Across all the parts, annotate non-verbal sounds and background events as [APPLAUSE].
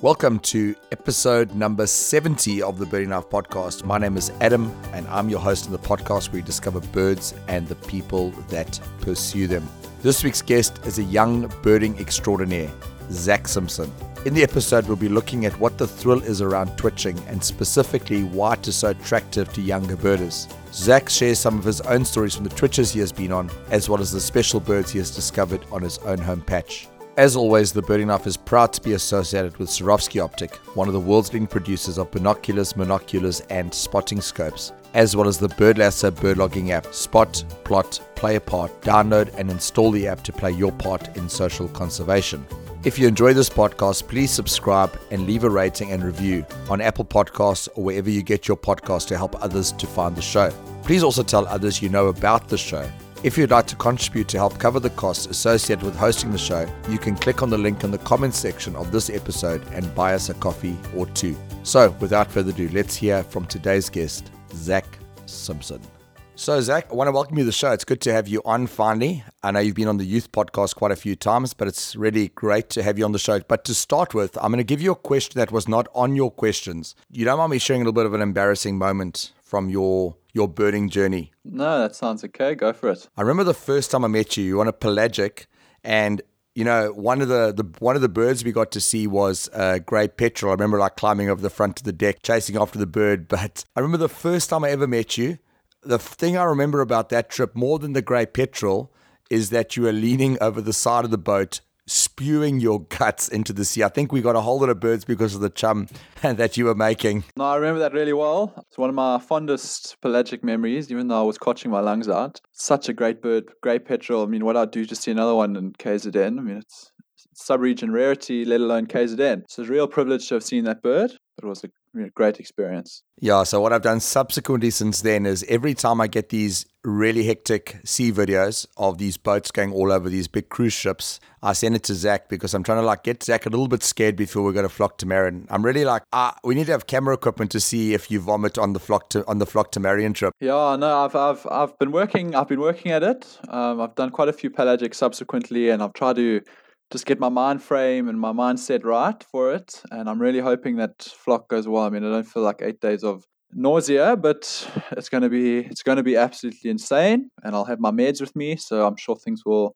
Welcome to episode number 70 of the Birding Life podcast. My name is Adam, and I'm your host of the podcast where you discover birds and the people that pursue them. This week's guest is a young birding extraordinaire, Zach Simpson. In the episode, we'll be looking at what the thrill is around twitching and specifically why it is so attractive to younger birders. Zach shares some of his own stories from the twitches he has been on, as well as the special birds he has discovered on his own home patch. As always, the Birding Life is proud to be associated with Swarovski Optik, one of the world's leading producers of binoculars, monoculars, and spotting scopes, as well as the Birdlasser bird logging app. Spot, plot, play a part, download and install the app to play your part in social conservation. If you enjoy this podcast, please subscribe and leave a rating and review on Apple Podcasts or wherever you get your podcast to help others to find the show. Please also tell others you know about the show if you'd like to contribute to help cover the costs associated with hosting the show, you can click on the link in the comments section of this episode and buy us a coffee or two. So, without further ado, let's hear from today's guest, Zach Simpson. So, Zach, I want to welcome you to the show. It's good to have you on finally. I know you've been on the youth podcast quite a few times, but it's really great to have you on the show. But to start with, I'm going to give you a question that was not on your questions. You don't mind me sharing a little bit of an embarrassing moment from your your birding journey? No, that sounds okay. Go for it. I remember the first time I met you. You were on a pelagic, and you know one of the, the one of the birds we got to see was a grey petrel. I remember like climbing over the front of the deck, chasing after the bird. [LAUGHS] But I remember the first time I ever met you. The thing I remember about that trip more than the grey petrel is that you were leaning over the side of the boat spewing your guts into the sea. I think we got a whole lot of birds because of the chum [LAUGHS] that you were making. No, I remember that really well. It's one of my fondest pelagic memories, even though I was coaching my lungs out. Such a great bird, great petrel. I mean, what I'd do to see another one in KZN. I mean, it's sub-region rarity, let alone KZN. So it's a real privilege to have seen that bird. It was a great experience. Yeah. So what I've done subsequently since then is every time I get these really hectic sea videos of these boats going all over these big cruise ships, I send it to Zach because I'm trying to like get Zach a little bit scared before we go to Flock to Marion. I'm really like, ah, we need to have camera equipment to see if you vomit on the flock to on the Flock to Marion trip. Yeah, no, I've I've I've been working. I've been working at it. Um, I've done quite a few pelagic subsequently, and I've tried to just get my mind frame and my mindset right for it. And I'm really hoping that flock goes well. I mean, I don't feel like eight days of nausea, but it's going to be it's going to be absolutely insane. And I'll have my meds with me, so I'm sure things will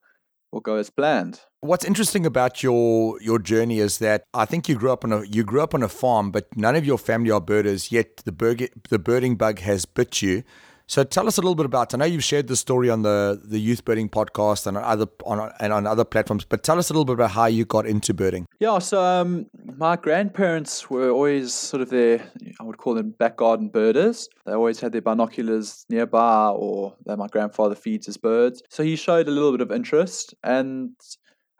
will go as planned. What's interesting about your your journey is that I think you grew up on a you grew up on a farm, but none of your family are birders. Yet the bird, the birding bug has bit you. So tell us a little bit about. I know you've shared the story on the the youth birding podcast and on other on and on other platforms, but tell us a little bit about how you got into birding. Yeah, so um, my grandparents were always sort of their I would call them back garden birders. They always had their binoculars nearby, or that my grandfather feeds his birds. So he showed a little bit of interest, and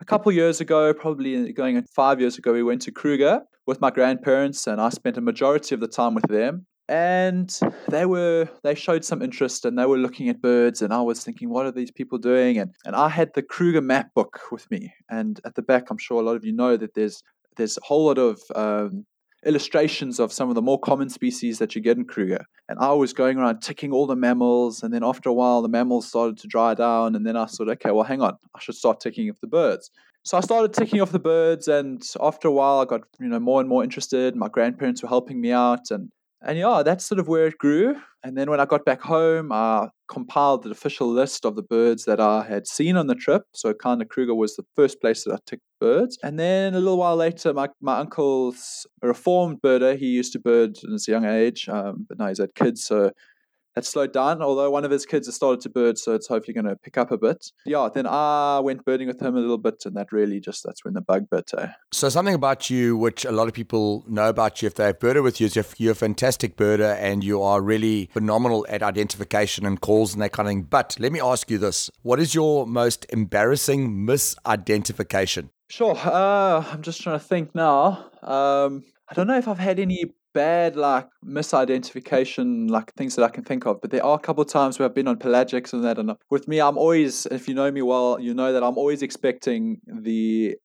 a couple years ago, probably going five years ago, we went to Kruger with my grandparents, and I spent a majority of the time with them and they were they showed some interest and they were looking at birds and i was thinking what are these people doing? And, and i had the kruger map book with me. And at the back i'm sure a lot of you know that there's there's a whole lot of um, illustrations of some of the more common species that you get in kruger. And i was going around ticking all the mammals and then after a while the mammals started to dry down and then i thought okay well hang on. I should start ticking off the birds. So I started ticking off the birds, and after a while, I got you know more and more interested. My grandparents were helping me out, and and yeah, that's sort of where it grew. And then when I got back home, I compiled the official list of the birds that I had seen on the trip. So of Kruger was the first place that I ticked birds. And then a little while later, my, my uncle's a reformed birder. He used to bird in his young age, um, but now he's had kids. So had slowed down, although one of his kids has started to bird, so it's hopefully going to pick up a bit. Yeah, then I went birding with him a little bit, and that really just that's when the bug bit. Eh? So something about you, which a lot of people know about you if they've birded with you, is you're a fantastic birder and you are really phenomenal at identification and calls and that kind of thing. But let me ask you this: What is your most embarrassing misidentification? Sure. Uh, I'm just trying to think now. Um, I don't know if I've had any bad like misidentification like things that I can think of but there are a couple of times where I've been on pelagics and that and uh, with me I'm always if you know me well you know that I'm always expecting the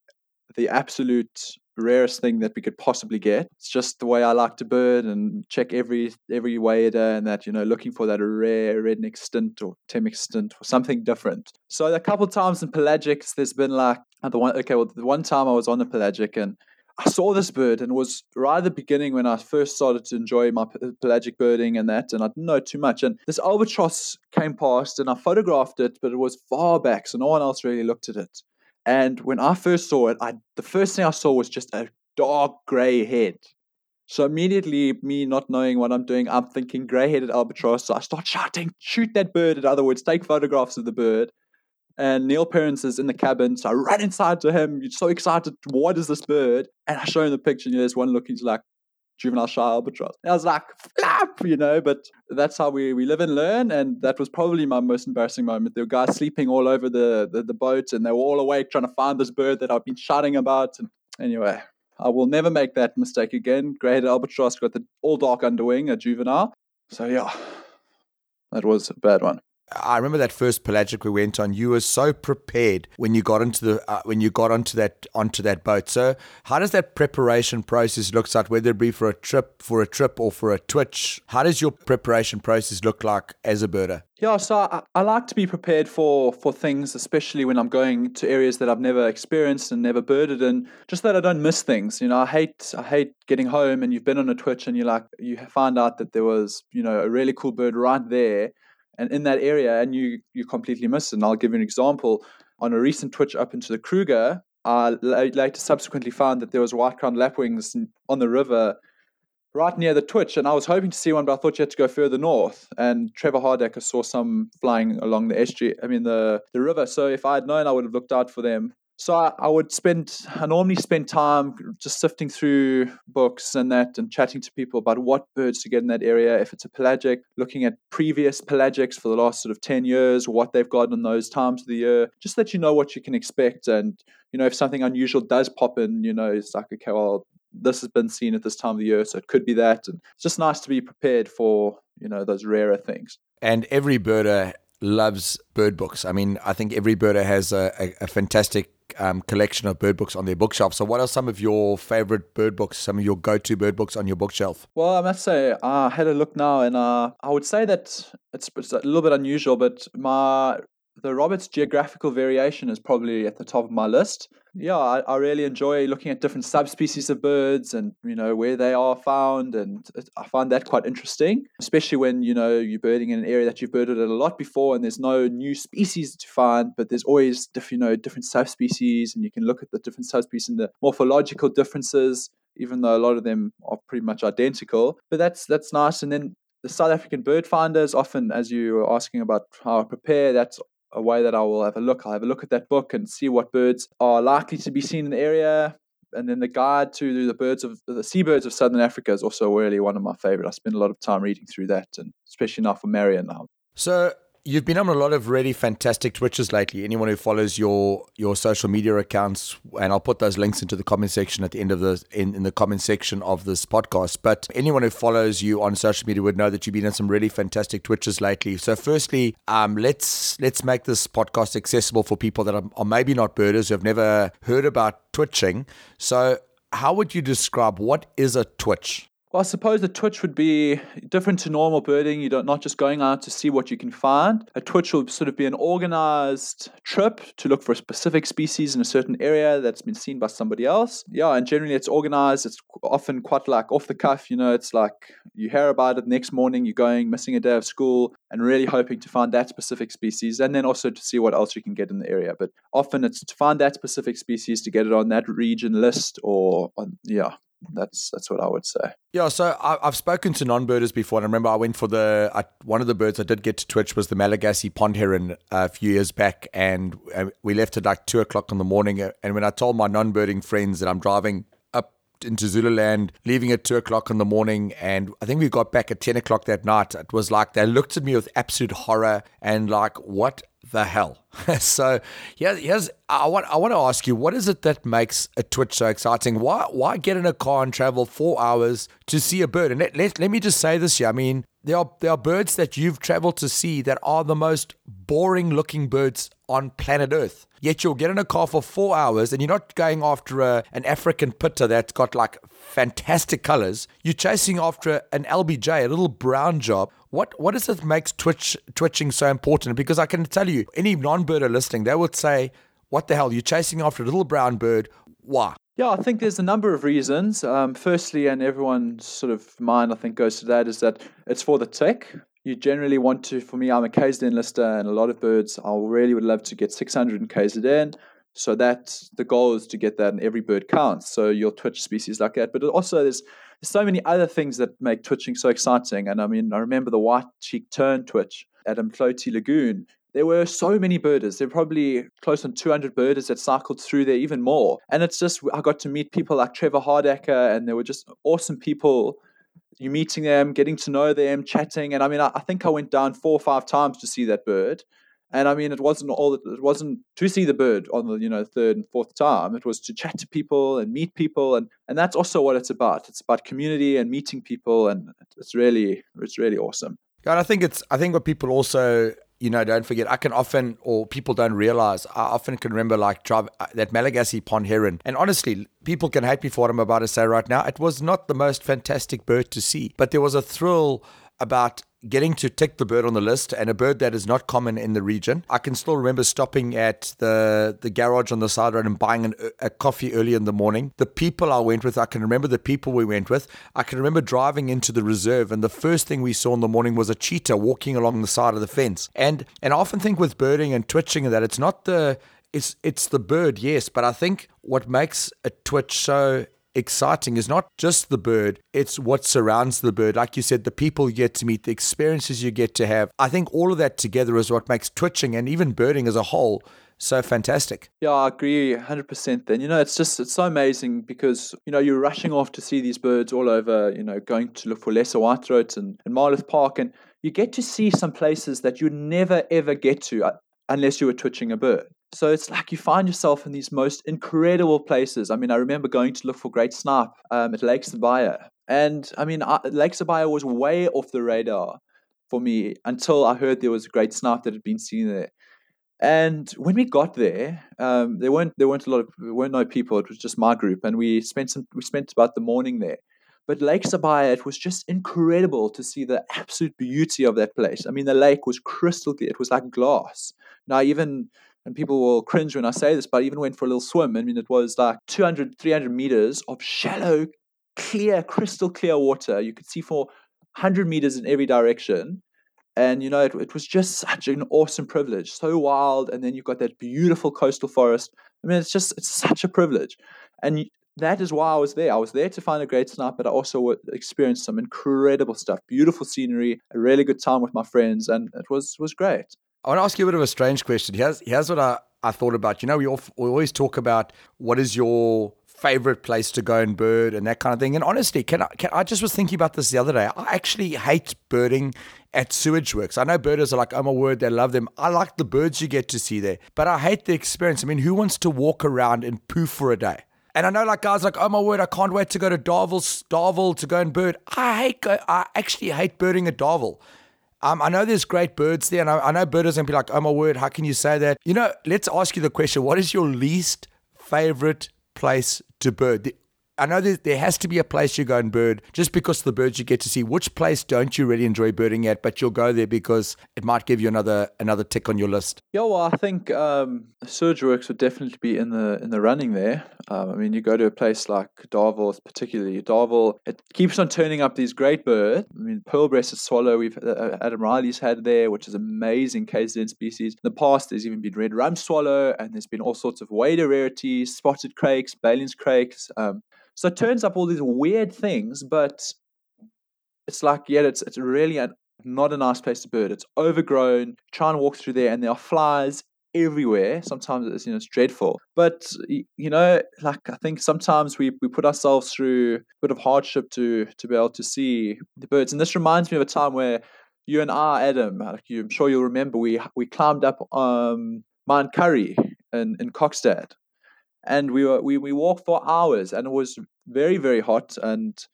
the absolute rarest thing that we could possibly get. It's just the way I like to bird and check every every wader and that you know looking for that rare redneck stint or Temminck stint or something different. So a couple of times in pelagics there's been like the one okay well the one time I was on a pelagic and I saw this bird and it was right at the beginning when I first started to enjoy my pelagic birding and that, and I didn't know too much. And this albatross came past and I photographed it, but it was far back, so no one else really looked at it. And when I first saw it, I the first thing I saw was just a dark grey head. So immediately, me not knowing what I'm doing, I'm thinking grey-headed albatross. So I start shouting, "Shoot that bird!" In other words, take photographs of the bird. And Niall Perrins is in the cabin, so I ran inside to him. So excited. What is this bird? And I show him the picture. And there's one looking like juvenile shy albatross. And I was like, flap, you know. But that's how we, we live and learn. And that was probably my most embarrassing moment. There were guys sleeping all over the, the, the boat, and they were all awake trying to find this bird that I've been shouting about. And anyway, I will never make that mistake again. Grey-headed albatross got the all dark underwing, a juvenile. So yeah, that was a bad one. I remember that first pelagic we went on. You were so prepared when you got into the uh, when you got onto that onto that boat. So, how does that preparation process look like? Whether it be for a trip, for a trip, or for a twitch, how does your preparation process look like as a birder? Yeah, so I, I like to be prepared for for things, especially when I'm going to areas that I've never experienced and never birded in. Just that I don't miss things. You know, I hate I hate getting home and you've been on a twitch and you like you find out that there was you know a really cool bird right there and in that area and you you completely miss it. And I'll give you an example. On a recent twitch up into the Kruger, I later subsequently found that there was white crowned lapwings on the river right near the twitch, and I was hoping to see one, but I thought you had to go further north. And Trevor Hardaker saw some flying along the SG, I mean the the river. So if I had known, I would have looked out for them. So I, I, would spend, I normally spend time just sifting through books and that and chatting to people about what birds to get in that area. If it's a pelagic, looking at previous pelagics for the last sort of 10 years, what they've got in those times of the year, just that you know what you can expect. And, you know, if something unusual does pop in, you know, it's like, okay, well, this has been seen at this time of the year, so it could be that. And it's just nice to be prepared for, you know, those rarer things. And every birder loves bird books. I mean, I think every birder has a, a, a fantastic um, collection of bird books on their bookshelf. So, what are some of your favorite bird books, some of your go to bird books on your bookshelf? Well, I must say, I had a look now, and uh, I would say that it's, it's a little bit unusual, but my the Roberts geographical variation is probably at the top of my list. Yeah, I, I, really enjoy looking at different subspecies of birds and you know where they are found, and I find that quite interesting, especially when you know you're birding in an area that you've birded a lot before, and there's no new species to find, but there's always diff, you know different subspecies, and you can look at the different subspecies and the morphological differences, even though a lot of them are pretty much identical. But that's that's nice, and then the South African bird finders, often as you were asking about how I prepare, that's a way that I will have a look. I'll have a look at that book and see what birds are likely to be seen in the area. And then the guide to the birds of the seabirds of southern Africa is also really one of my favorite. I spend a lot of time reading through that, and especially now for Marion now. So You've been on a lot of really fantastic Twitches lately. Anyone who follows your your social media accounts, and I'll put those links into the comment section at the end of the in, in the comment section of this podcast. But anyone who follows you on social media would know that you've been on some really fantastic Twitches lately. So, firstly, um, let's let's make this podcast accessible for people that are, are maybe not birders who have never heard about twitching. So, how would you describe what is a twitch? Well, I suppose the twitch would be different to normal birding. You're not just going out to see what you can find. A twitch will sort of be an organized trip to look for a specific species in a certain area that's been seen by somebody else. Yeah, and generally it's organized. It's often quite like off the cuff. You know, it's like you hear about it next morning. You're going missing a day of school and really hoping to find that specific species, and then also to see what else you can get in the area. But often it's to find that specific species to get it on that region list or on yeah that's that's what I would say. Yeah, so I, have spoken to non-birders before, and I remember I went for the I, one of the birds I did get to Twitch was the Malagasy pond heron a few years back, and we left at like two o'clock in the morning. And when I told my non-birding friends that I'm driving up into Zululand, leaving at two o'clock in the morning, and I think we got back at ten o'clock that night, it was like they looked at me with absolute horror and like, what the hell? [LAUGHS] so here's I want I want to ask you, what is it that makes a Twitch so exciting? Why why get in a car and travel four hours to see a bird? And let, let, let me just say this here. I mean, there are there are birds that you've traveled to see that are the most boring looking birds on planet Earth. Yet you'll get in a car for four hours and you're not going after a, an African pitta that's got like fantastic colors. You're chasing after an LBJ, a little brown job. What what is it makes twitch twitching so important? Because I can tell you, any non-birder listening, they would say, "What the hell? You're chasing after a little brown bird? Why?" Yeah, I think there's a number of reasons. Um, firstly, and everyone's sort of mind, I think, goes to that is that it's for the tick. You generally want to, for me, I'm a KZN lister, and a lot of birds, I really would love to get 600 in KZN. So that the goal is to get that, and every bird counts. So you'll twitch species like that. But also, there's, there's so many other things that make twitching so exciting. And I mean, I remember the white cheek tern twitch at Umdloti Lagoon there were so many birders. There were probably close on 200 birders that cycled through there, even more. And it's just, I got to meet people like Trevor Hardaker, and they were just awesome people. You meeting them, getting to know them, chatting. And I mean, I, I think I went down four or five times to see that bird. And I mean, it wasn't all. It wasn't to see the bird on the you know third and fourth time. It was to chat to people and meet people, and and that's also what it's about. It's about community and meeting people, and it's really it's really awesome. And I think it's I think what people also you know, don't forget, I can often, or people don't realize, I often can remember like drive uh, that Malagasy pond heron. And honestly, people can hate me for what I'm about to say right now. It was not the most fantastic bird to see, but there was a thrill about getting to tick the bird on the list and a bird that is not common in the region. I can still remember stopping at the the garage on the side road and buying an, a coffee early in the morning. The people I went with, I can remember the people we went with. I can remember driving into the reserve and the first thing we saw in the morning was a cheetah walking along the side of the fence. And and I often think with birding and twitching that it's not the it's it's the bird, yes, but I think what makes a twitch so exciting is not just the bird, it's what surrounds the bird. Like you said, the people you get to meet, the experiences you get to have. I think all of that together is what makes twitching and even birding as a whole so fantastic. Yeah, I agree 100% then. You know, it's just, it's so amazing because, you know, you're rushing off to see these birds all over, you know, going to look for lesser whitethroats and, and Marloth Park. And you get to see some places that you never, ever get to uh, unless you were twitching a bird. So it's like you find yourself in these most incredible places. I mean, I remember going to look for great snipe um, at Lake Sibaya. And I mean, I, Lake Sibaya was way off the radar for me until I heard there was a great snipe that had been seen there. And when we got there, um, there weren't there weren't a lot of there weren't no people. It was just my group, and we spent some we spent about the morning there. But Lake Sibaya, it was just incredible to see the absolute beauty of that place. I mean, the lake was crystal clear; it was like glass. Now, even and people will cringe when I say this, but I even went for a little swim. I mean, it was like 200, 300 meters of shallow, clear, crystal clear water. You could see for 100 meters in every direction. And, you know, it, it was just such an awesome privilege, so wild. And then you've got that beautiful coastal forest. I mean, it's just, it's such a privilege. And that is why I was there. I was there to find a great snipe, but I also experienced some incredible stuff, beautiful scenery, a really good time with my friends, and it was was great. I want to ask you a bit of a strange question. Here's, here's what I, I thought about. You know, we, all, we always talk about what is your favorite place to go and bird and that kind of thing. And honestly, can I, can, I just was thinking about this the other day. I actually hate birding at sewage works. I know birders are like, oh my word, they love them. I like the birds you get to see there, but I hate the experience. I mean, who wants to walk around and poo for a day? And I know like guys like, oh my word, I can't wait to go to Darvill, Darvill to go and bird. I hate, I actually hate birding at Darvill um, I know there's great birds there, and I, I know birders going to be like, oh my word, how can you say that? You know, let's ask you the question: What is your least favorite place to bird? The I know there, has to be a place you go and bird just because of the birds you get to see. Which place don't you really enjoy birding at, but you'll go there because it might give you another another tick on your list? Yeah, well, I think um, sewage works would definitely be in the in the running there. Um, I mean, you go to a place like Darvill, particularly Darvill, it keeps on turning up these great birds. I mean, pearl-breasted swallow, we've uh, uh Adam Riley's had there, which is amazing KZN species. In the past, there's even been red rum swallow, and there's been all sorts of wader rarities, spotted crakes, Baillon's crakes. Um, so it turns up all these weird things, but it's like, yeah, it's it's really a, not a nice place to bird. It's overgrown. Try and walk through there, and there are flies everywhere. Sometimes it's you know it's dreadful. But you know, like I think sometimes we we put ourselves through a bit of hardship to to be able to see the birds. And this reminds me of a time where you and I, Adam, like you, I'm sure you'll remember, we we climbed up um, Mount Currie in in Kokstad and we were we, we walked for hours and it was very very hot and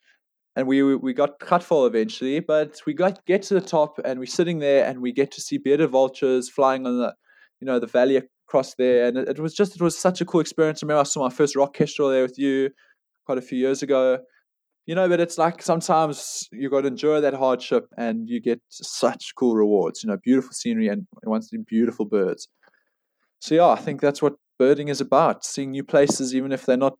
and we we got cut full eventually but we got get to the top and we're sitting there and we get to see bearded vultures flying on the you know the valley across there and it, it was just it was such a cool experience. I remember I saw my first rock kestrel there with you quite a few years ago. You know but it's like sometimes you got to endure that hardship and you get such cool rewards you know beautiful scenery and once beautiful birds. So yeah i think that's what birding is about seeing new places, even if they're not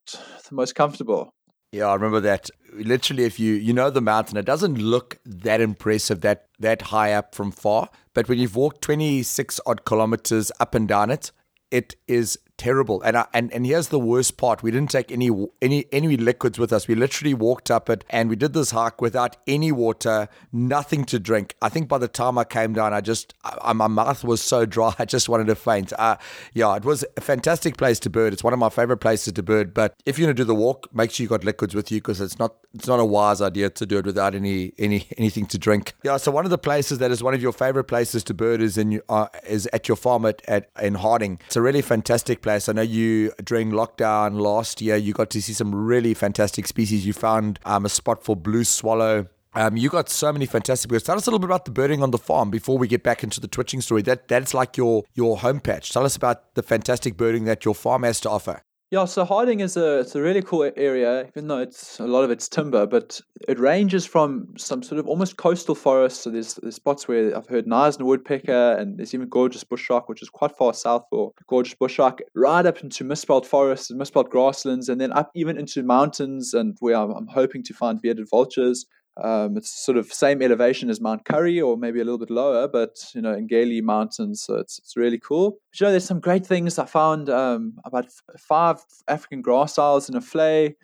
the most comfortable. Yeah, I remember that. Literally, if you you know the mountain, it doesn't look that impressive that that high up from far. But when you've walked twenty six odd kilometers up and down it, it is terrible. And I, and and here's the worst part: we didn't take any any any liquids with us. We literally walked up it, and we did this hike without any water, nothing to drink. I think by the time I came down, I just I, my mouth was so dry, [LAUGHS] I just wanted to faint. Uh, yeah, it was a fantastic place to bird. It's one of my favorite places to bird. But if you're gonna do the walk, make sure you got liquids with you because it's not it's not a wise idea to do it without any any anything to drink. Yeah, so one of the places that is one of your favorite places to bird is in uh, is at your farm at, at in Harding. It's a really fantastic place place. I know you during lockdown last year, you got to see some really fantastic species. You found um, a spot for blue swallow. Um, you got so many fantastic birds. Tell us a little bit about the birding on the farm before we get back into the twitching story. That that's like your your home patch. Tell us about the fantastic birding that your farm has to offer. Yeah, so Harding is a it's a really cool area, even though it's a lot of it's timber, but it ranges from some sort of almost coastal forest. So there's, there's spots where I've heard Knysna woodpecker, and there's even gorgeous bushshrike, which is quite far south for gorgeous bushshrike, right up into mistbelt forests and mistbelt grasslands, and then up even into mountains, and where I'm, I'm hoping to find bearded vultures. Um, it's sort of same elevation as Mount Currie, or maybe a little bit lower, but you know, Ngeli Mountains, so it's it's really cool. But, you know, there's some great things I found um, about five African grass owls in a vlei,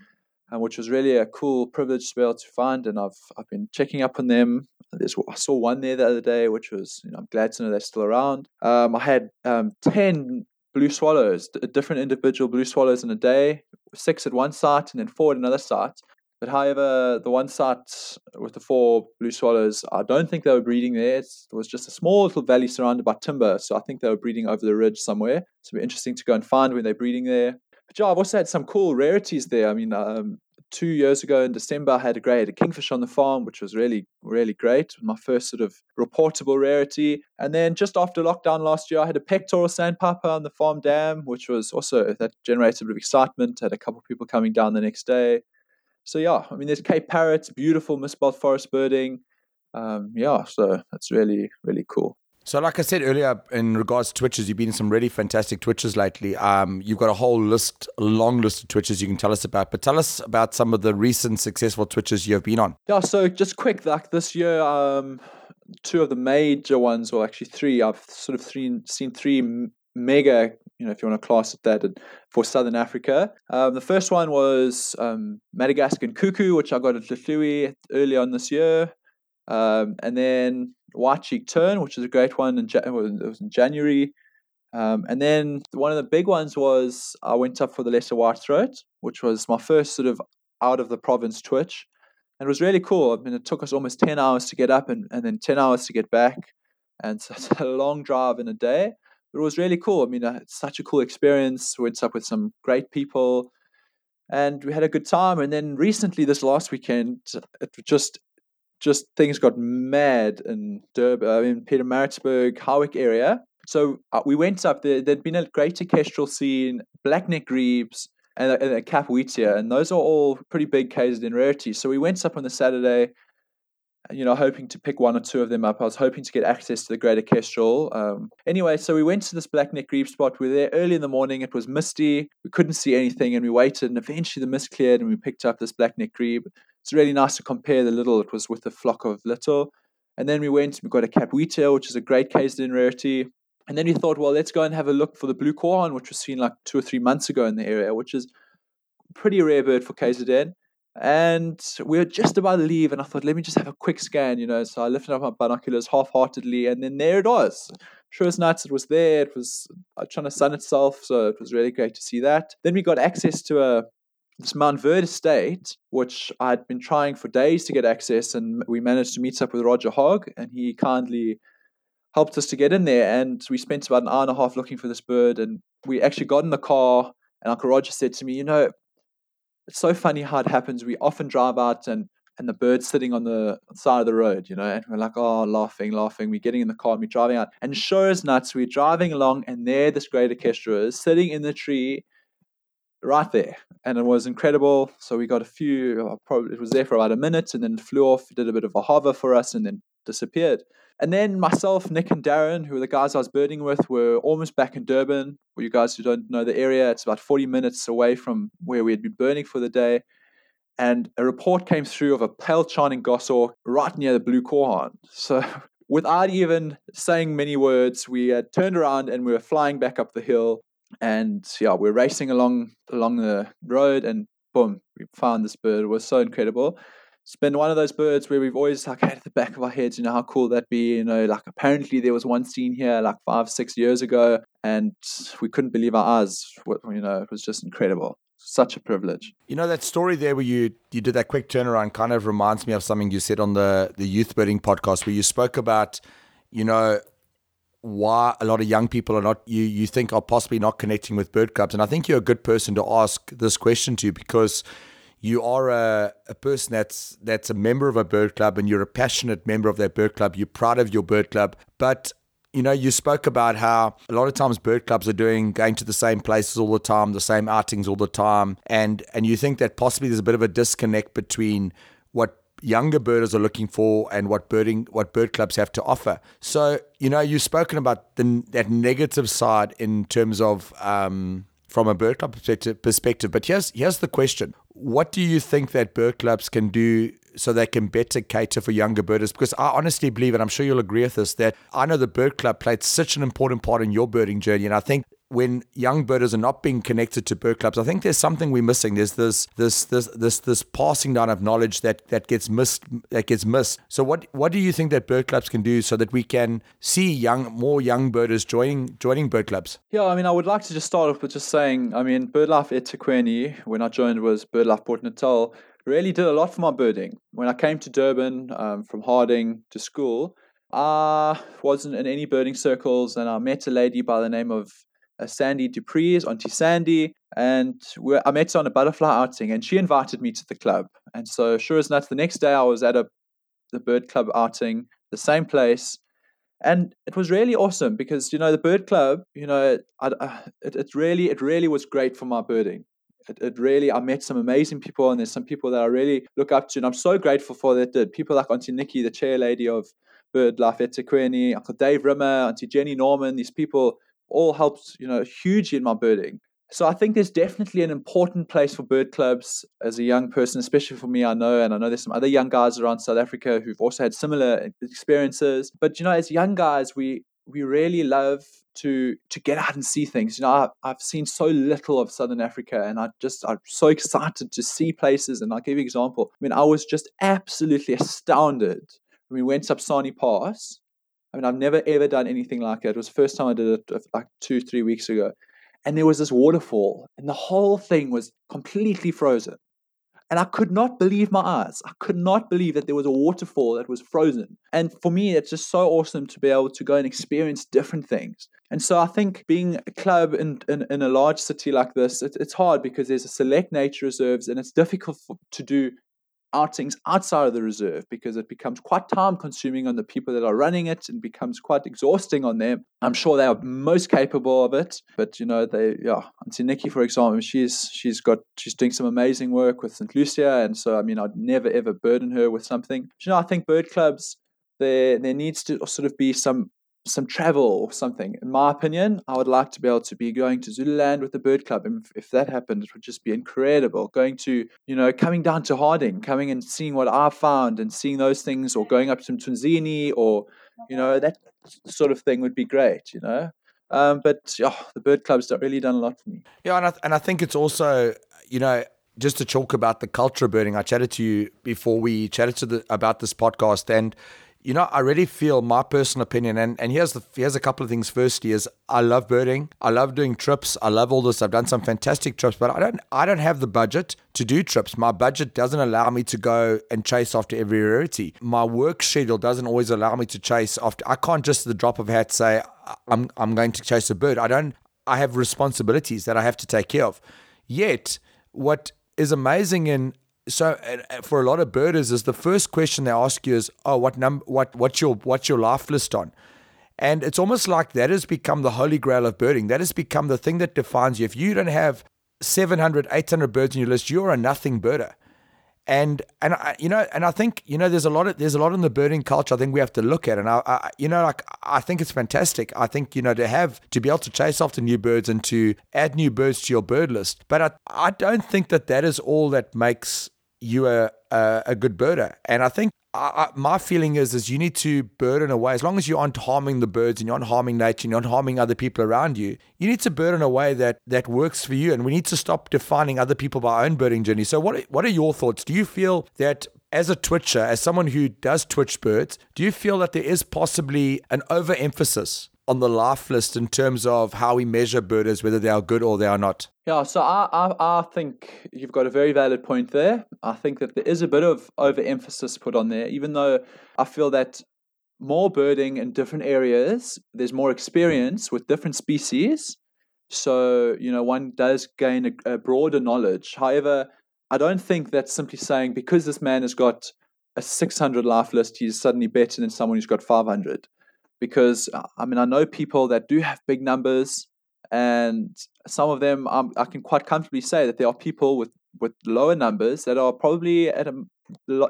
uh, which was really a cool privilege to be able to find, and I've I've been checking up on them. There's, I saw one there the other day, which was you know I'm glad to know they're still around. Um, I had um, ten blue swallows, different individual blue swallows in a day, six at one site and then four at another site. But however, the one site with the four blue swallows, I don't think they were breeding there. it was just a small little valley surrounded by timber. So I think they were breeding over the ridge somewhere. So it'll be interesting to go and find when they're breeding there. But yeah, I've also had some cool rarities there. I mean, um, two years ago in December, I had a grey, a kingfish on the farm, which was really, really great. My first sort of reportable rarity. And then just after lockdown last year, I had a pectoral sandpiper on the farm dam, which was also that generated a bit of excitement. Had a couple of people coming down the next day. So yeah, I mean, there's Cape parrots, beautiful mistbelt forest birding. Um, yeah, so that's really really cool. So, like I said earlier, in regards to Twitches, you've been in some really fantastic Twitches lately. Um, you've got a whole list, a long list of Twitches you can tell us about. But tell us about some of the recent successful Twitches you have been on. Yeah, so just quick, like this year, um, two of the major ones, or actually three, I've sort of three, seen three mega, you know, if you want to class it that, for Southern Africa. Um, the first one was um, Madagascar cuckoo, which I got at Hlui early on this year. Um, and then White Cheek Tern, which is a great one, in, it was in January. Um, and then one of the big ones was I went up for the lesser white throat, which was my first sort of out of the province twitch. And it was really cool. I mean, it took us almost 10 hours to get up and, and then 10 hours to get back. And [LAUGHS] so it's a long drive in a day it was really cool. I mean, it's such a cool experience. We went up with some great people, and we had a good time. And then recently, this last weekend, it just just things got mad in Durban, uh, in Pietermaritzburg, Howick area. So uh, we went up there. There'd been a greater kestrel scene, blackneck grebes, and a, and a cap wheatear, and those are all pretty big cases in rarity. So we went up on the Saturday you know, hoping to pick one or two of them up. I was hoping to get access to the Greater Kestrel. Um, anyway, so we went to this blackneck grebe spot. We were there early in the morning. It was misty. We couldn't see anything, and we waited. And eventually, the mist cleared, and we picked up this blackneck grebe. It's really nice to compare the little. It was with a flock of little. And then we went. We got a cap wheatear, which is a great KZN rarity. And then we thought, well, let's go and have a look for the blue korhaan, which was seen like two or three months ago in the area, which is pretty rare bird for KZN. And we were just about to leave, and I thought, let me just have a quick scan, you know. So I lifted up my binoculars half heartedly, and then there it was. Sure as nuts, it was there. It was uh, trying to sun itself, so it was really great to see that. Then we got access to a this Mount Verde estate, which I'd been trying for days to get access, and we managed to meet up with Roger Hogg, and he kindly helped us to get in there. And we spent about an hour and a half looking for this bird, and we actually got in the car. And Uncle Roger said to me, You know, it's so funny how it happens. We often drive out and and the bird's sitting on the side of the road, you know, and we're like, oh, laughing, laughing. We're getting in the car and we're driving out. And sure as nuts, we're driving along, and there this great kestrel is sitting in the tree right there. And it was incredible. So we got a few, uh, probably it was there for about a minute and then it flew off, did a bit of a hover for us, and then disappeared. And then myself, Nick, and Darren, who were the guys I was birding with, were almost back in Durban. For you guys who don't know the area, it's about 40 minutes away from where we had been birding for the day. And a report came through of a pale chanting goshawk right near the blue korhaan. So, [LAUGHS] without even saying many words, we had turned around and we were flying back up the hill. And yeah, we're racing along along the road, and boom, we found this bird. It was so incredible it's been one of those birds where we've always like had the back of our heads, you know, how cool that be. You know, like apparently there was one scene here like five, six years ago, and we couldn't believe our eyes. You know, it was just incredible. Such a privilege. You know that story there where you you did that quick turnaround kind of reminds me of something you said on the the youth birding podcast where you spoke about, you know, why a lot of young people are not you you think are possibly not connecting with bird clubs, and I think you're a good person to ask this question to because you are a, a person that's that's a member of a bird club and you're a passionate member of that bird club. You're proud of your bird club, but you know, you spoke about how a lot of times bird clubs are doing going to the same places all the time, the same outings all the time, and and you think that possibly there's a bit of a disconnect between what younger birders are looking for and what birding what bird clubs have to offer. So you know, you've spoken about the that negative side in terms of um, from a bird club perspective. But here's here's the question: What do you think that bird clubs can do so they can better cater for younger birders? Because I honestly believe, and I'm sure you'll agree with this, that I know the bird club played such an important part in your birding journey, and I think when young birders are not being connected to bird clubs, I think there's something we're missing. There's this this this this this passing down of knowledge that that gets missed that gets missed. So what what do you think that bird clubs can do so that we can see young more young birders joining joining bird clubs? Yeah, I mean I would like to just start off with just saying, I mean BirdLife eThekwini, when I joined was BirdLife Port Natal, really did a lot for my birding. When I came to Durban um, from Harding to school, I wasn't in any birding circles and I met a lady by the name of uh, Sandy Dupree's Auntie Sandy, and I met her on a butterfly outing, and she invited me to the club. And so, sure as not, the next day I was at a the bird club outing, the same place, and it was really awesome because you know the bird club, you know, I, I, it, it really it really was great for my birding. It, it, really I met some amazing people, and there's some people that I really look up to, and I'm so grateful for that. Did people like Auntie Nikki, the chair lady of Bird Life eThekwini, Uncle Dave Rimmer, Auntie Jenny Norman, these people all helped, you know, hugely in my birding. So I think there's definitely an important place for bird clubs as a young person, especially for me. I know, and I know there's some other young guys around South Africa who've also had similar experiences. But you know, as young guys, we we really love to to get out and see things. You know, I, I've seen so little of Southern Africa, and I just I'm so excited to see places. And I'll give you an example. I mean, I was just absolutely astounded when we went up Sani Pass I mean, I've never ever done anything like it. It was the first time I did it uh, like two, three weeks ago. And there was this waterfall, and the whole thing was completely frozen. And I could not believe my eyes. I could not believe that there was a waterfall that was frozen. And for me, it's just so awesome to be able to go and experience different things. And so I think being a club in, in, in a large city like this, it, it's hard because there's a select nature reserves and it's difficult for, to do outings outside of the reserve because it becomes quite time consuming on the people that are running it and becomes quite exhausting on them. I'm sure they are most capable of it, but you know, they yeah, Auntie Nikki, for example, she's she's got she's doing some amazing work with St. Lucia and so I mean I'd never ever burden her with something. You know, I think bird clubs there there needs to sort of be some some travel or something. In my opinion, I would like to be able to be going to Zululand with the bird club. And if, if that happened, it would just be incredible. Going to, you know, coming down to Harding, coming and seeing what I found and seeing those things, or going up to Mtunzini, or, you know, that sort of thing would be great, you know. Um, but oh, the bird club's really done a lot for me. Yeah, and I, and I think it's also, you know, just to talk about the culture of birding. I chatted to you before we chatted to the, about this podcast, and you know, I really feel my personal opinion, and, and here's the here's a couple of things. Firstly, is I love birding, I love doing trips, I love all this. I've done some fantastic trips, but I don't I don't have the budget to do trips. My budget doesn't allow me to go and chase after every rarity. My work schedule doesn't always allow me to chase after. I can't just the drop of a hat say I'm I'm going to chase a bird. I don't. I have responsibilities that I have to take care of. Yet, what is amazing in so for a lot of birders is the first question they ask you is oh what number what what's your what's your life list on and it's almost like that has become the holy grail of birding that has become the thing that defines you if you don't have 700 800 birds in your list you're a nothing birder And and I, you know, and I think you know, there's a lot of there's a lot in the birding culture. I think we have to look at, and I, I you know, like I think it's fantastic. I think you know to have to be able to chase after new birds and to add new birds to your bird list. But I I don't think that that is all that makes you are a, a good birder. And I think I, my feeling is is you need to bird in a way as long as you aren't harming the birds and you're not harming nature and you're not harming other people around you you need to bird in a way that that works for you. And we need to stop defining other people by our own birding journey. So what what are your thoughts? Do you feel that as a twitcher as someone who does twitch birds do you feel that there is possibly an overemphasis on the life list in terms of how we measure birders, whether they are good or they are not? Yeah, so I, I, I think you've got a very valid point there. I think that there is a bit of overemphasis put on there, even though I feel that more birding in different areas, there's more experience with different species. So, you know, one does gain a, a broader knowledge. However, I don't think that's simply saying because this man has got a 600 life list, he's suddenly better than someone who's got 500 because uh, I mean I know people that do have big numbers, and some of them um, I can quite comfortably say that there are people with with lower numbers that are probably at a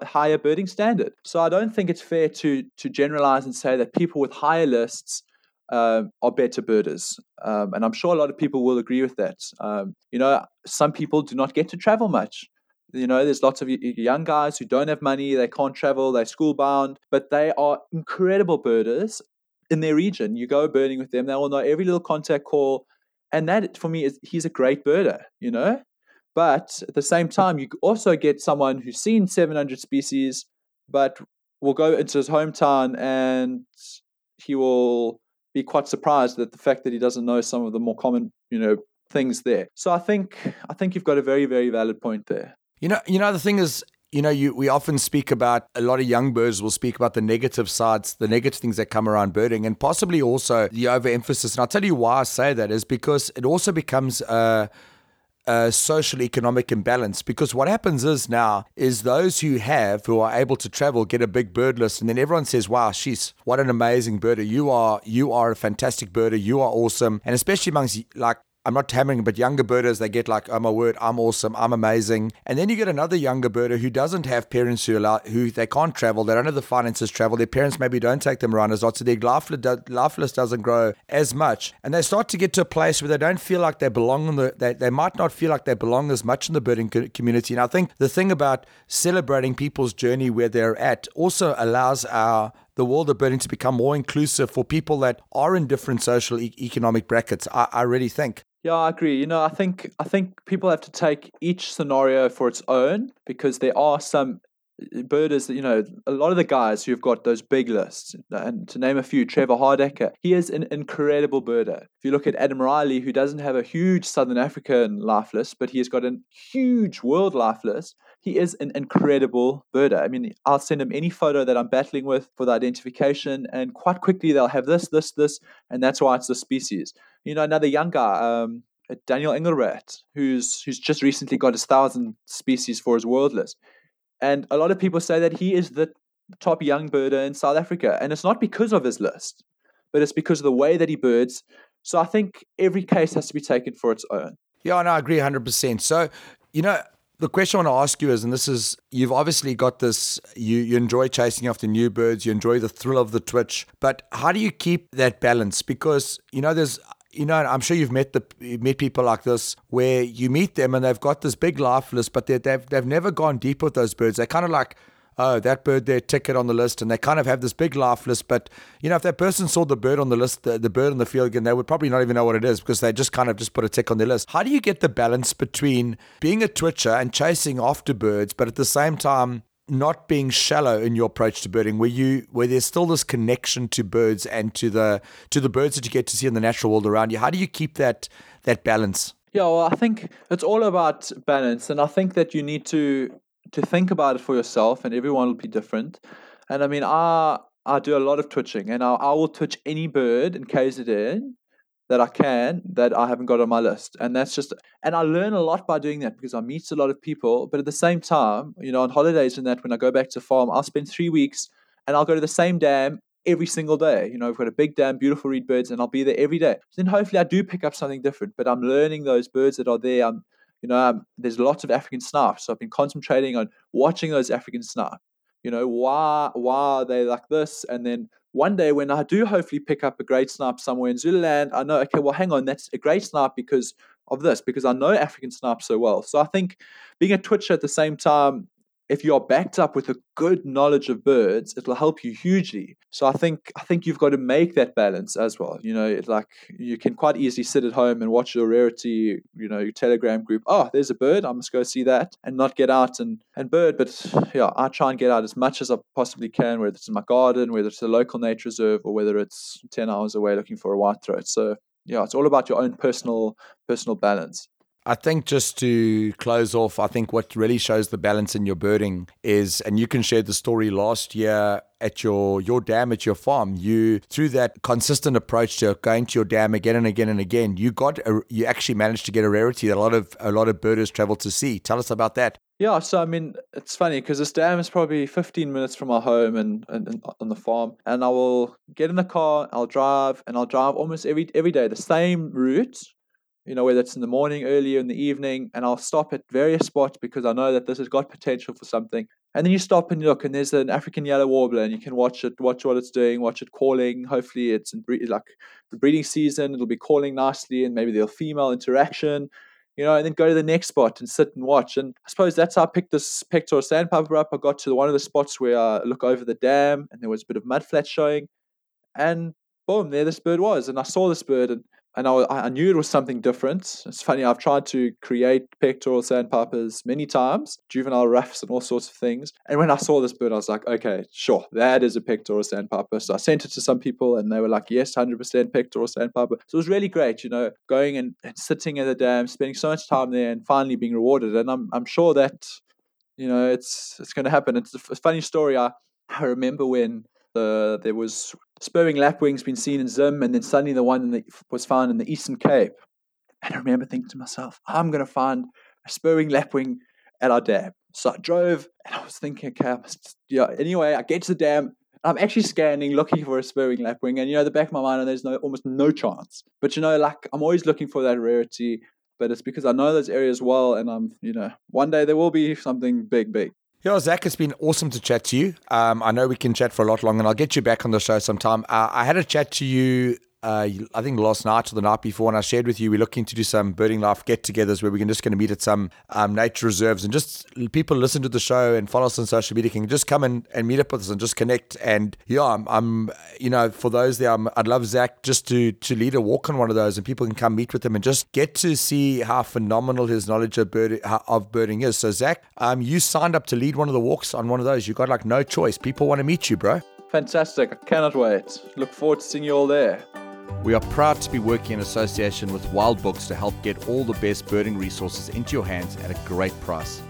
higher birding standard. So I don't think it's fair to to generalize and say that people with higher lists um, are better birders, um, and I'm sure a lot of people will agree with that. Um, you know, some people do not get to travel much. You know, there's lots of young guys who don't have money, they can't travel, they're school bound, but they are incredible birders in their region. You go birding with them, they will know every little contact call. And that for me is he's a great birder, you know? But at the same mm. time, you also get someone who's seen 700 species, but will go into his hometown and he will be quite surprised at the fact that he doesn't know some of the more common, you know, things there. So I think I think you've got a very very valid point there. You know, you know the thing is you know, you we often speak about a lot of young birds will speak about the negative sides, the negative things that come around birding, and possibly also the overemphasis. And I'll tell you why I say that is because it also becomes a, a social economic imbalance. Because what happens is now is those who have who are able to travel get a big bird list, and then everyone says, "Wow, she's what an amazing birder! You are you are a fantastic birder! You are awesome!" And especially amongst like I'm not hammering, but younger birders, they get like, oh my word, I'm awesome, I'm amazing. And then you get another younger birder who doesn't have parents who allow, who they can't travel, they don't have the finances to travel, their parents maybe don't take them around as lots, so their life, life list doesn't grow as much. And they start to get to a place where they don't feel like they belong in the, they, they might not feel like they belong as much in the birding community. And I think the thing about celebrating people's journey where they're at also allows our the world of birding to become more inclusive for people that are in different social e- economic brackets. I, I really think. Yeah, I agree. You know, I think I think people have to take each scenario for its own because there are some uh, birders, you know, a lot of the guys who've got those big lists, and to name a few, Trevor Hardaker, he is an incredible birder. If you look at Adam Riley, who doesn't have a huge Southern African life list, but he has got a huge world life list, he is an incredible birder. I mean, I'll send him any photo that I'm battling with for the identification, and quite quickly they'll have this, this, this, and that's why it's the species you know, another young guy, um, Daniel Engelbrecht, who's who's just recently got his thousand species for his world list, and a lot of people say that he is the top young birder in South Africa, and it's not because of his list, but it's because of the way that he birds. So I think every case has to be taken for its own. Yeah, no, I agree 100%. So, you know, the question I want to ask you is, and this is, you've obviously got this, you, you enjoy chasing after new birds, you enjoy the thrill of the twitch, but how do you keep that balance? Because, you know, there's, you know, I'm sure you've met the you've met people like this where you meet them and they've got this big life list, but they've they've never gone deep with those birds. They're kind of like, oh, that bird there, ticket on the list, and they kind of have this big life list. But you know, if that person saw the bird on the list, the, the bird on the field again, they would probably not even know what it is because they just kind of just put a tick on their list. How do you get the balance between being a twitcher and chasing after birds, but at the same time not being shallow in your approach to birding where you where there's still this connection to birds and to the to the birds that you get to see in the natural world around you how do you keep that that balance yeah well i think it's all about balance and i think that you need to to think about it for yourself and everyone will be different and i mean i i do a lot of twitching and i, I will twitch any bird in kzn that I can that I haven't got on my list. And that's just, and I learn a lot by doing that because I meet a lot of people. But at the same time, you know, on holidays and that, when I go back to farm, I'll spend three weeks and I'll go to the same dam every single day. You know, we've got a big dam, beautiful reed birds, and I'll be there every day. Then hopefully I do pick up something different, but I'm learning those birds that are there. I'm, you know, um, there's lots of African snipe. So I've been concentrating on watching those African snipe. You know, why why are they like this? And then one day when I do hopefully pick up a great snipe somewhere in Zululand, I know, okay, well, hang on, that's a great snipe because of this, because I know African snipe so well. So I think being a twitcher at the same time if you are backed up with a good knowledge of birds, it'll help you hugely. So I think I think you've got to make that balance as well. You know, like you can quite easily sit at home and watch your rarity, you know, your Telegram group. Oh, there's a bird. I must go see that, and not get out and and bird. But yeah, I try and get out as much as I possibly can, whether it's in my garden, whether it's a local nature reserve, or whether it's ten hours away looking for a white throat. So yeah, it's all about your own personal personal balance. I think just to close off, I think what really shows the balance in your birding is, and you can share the story last year at your your dam at your farm. You through that consistent approach to going to your dam again and again and again, you got a, you actually managed to get a rarity that a lot of a lot of birders travel to see. Tell us about that. Yeah, so I mean, it's funny because this dam is probably 15 minutes from our home and, and, and, on the farm, and I will get in the car, I'll drive, and I'll drive almost every every day the same route you know, whether it's in the morning, earlier in the evening, and I'll stop at various spots because I know that this has got potential for something. And then you stop and look, and there's an African yellow warbler, and you can watch it, watch what it's doing, watch it calling. Hopefully, it's in bre- like the breeding season; it'll be calling nicely, and maybe there'll female interaction, you know. And then go to the next spot and sit and watch. And I suppose that's how I picked this pectoral sandpiper up. I got to one of the spots where I look over the dam, and there was a bit of mud flat showing, and boom, there this bird was, and I saw this bird, and and I, I, knew it was something different. It's funny, I've tried to create pectoral sandpipers many times, juvenile ruffs and all sorts of things. And when I saw this bird, I was like, okay, sure, that is a pectoral sandpiper. So I sent it to some people and they were like, yes, 100% pectoral sandpiper. So it was really great, you know, going and, and sitting at the dam, spending so much time there and finally being rewarded. And I'm, I'm sure that, you know, it's, it's going to happen. It's a funny story. I, I remember when the, there was spur-winged lapwings been seen in Zim, and then suddenly the one the, was found in the Eastern Cape. And I remember thinking to myself, I'm going to find a spur-winged lapwing at our dam. So I drove, and I was thinking, okay, I must, yeah. Anyway, I get to the dam. I'm actually scanning, looking for a spur-winged lapwing, and you know, the back of my mind, there's no almost no chance. But you know, like I'm always looking for that rarity. But it's because I know those areas well, and I'm, you know, one day there will be something big, big. Yeah, Zach, it's been awesome to chat to you. Um, I know we can chat for a lot longer, and I'll get you back on the show sometime. Uh, I had a chat to you uh, I think last night or the night before, and I shared with you, we're looking to do some birding life get-togethers where we're just going to meet at some um, nature reserves and just people listen to the show and follow us on social media can just come and, and meet up with us and just connect. And yeah, I'm, I'm you know, for those there, i would love Zach just to to lead a walk on one of those, and people can come meet with him and just get to see how phenomenal his knowledge of bird of birding is. So Zach, um, you signed up to lead one of the walks on one of those. You got like no choice. People want to meet you, bro. Fantastic! I cannot wait. Look forward to seeing you all there. We are proud to be working in association with Wild Books to help get all the best birding resources into your hands at a great price.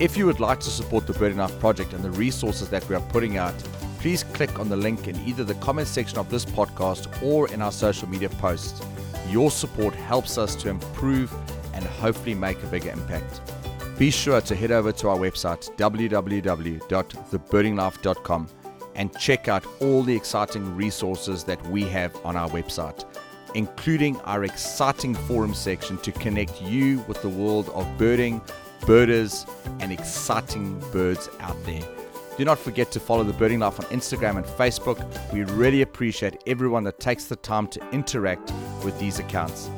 If you would like to support the Birding Life project and the resources that we are putting out, please click on the link in either the comment section of this podcast or in our social media posts. Your support helps us to improve and hopefully make a bigger impact. Be sure to head over to our website www.thebirdinglife.com and check out all the exciting resources that we have on our website, including our exciting forum section to connect you with the world of birding, birders, and exciting birds out there. Do not forget to follow the Birding Life on Instagram and Facebook. We really appreciate everyone that takes the time to interact with these accounts.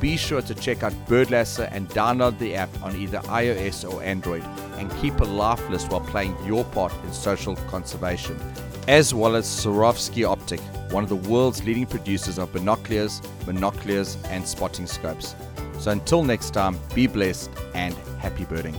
Be sure to check out Birdlasser and download the app on either iOS or Android and keep a life list while playing your part in social conservation as well as Swarovski Optik, one of the world's leading producers of binoculars, monoculars, and spotting scopes. So until next time, be blessed and happy birding.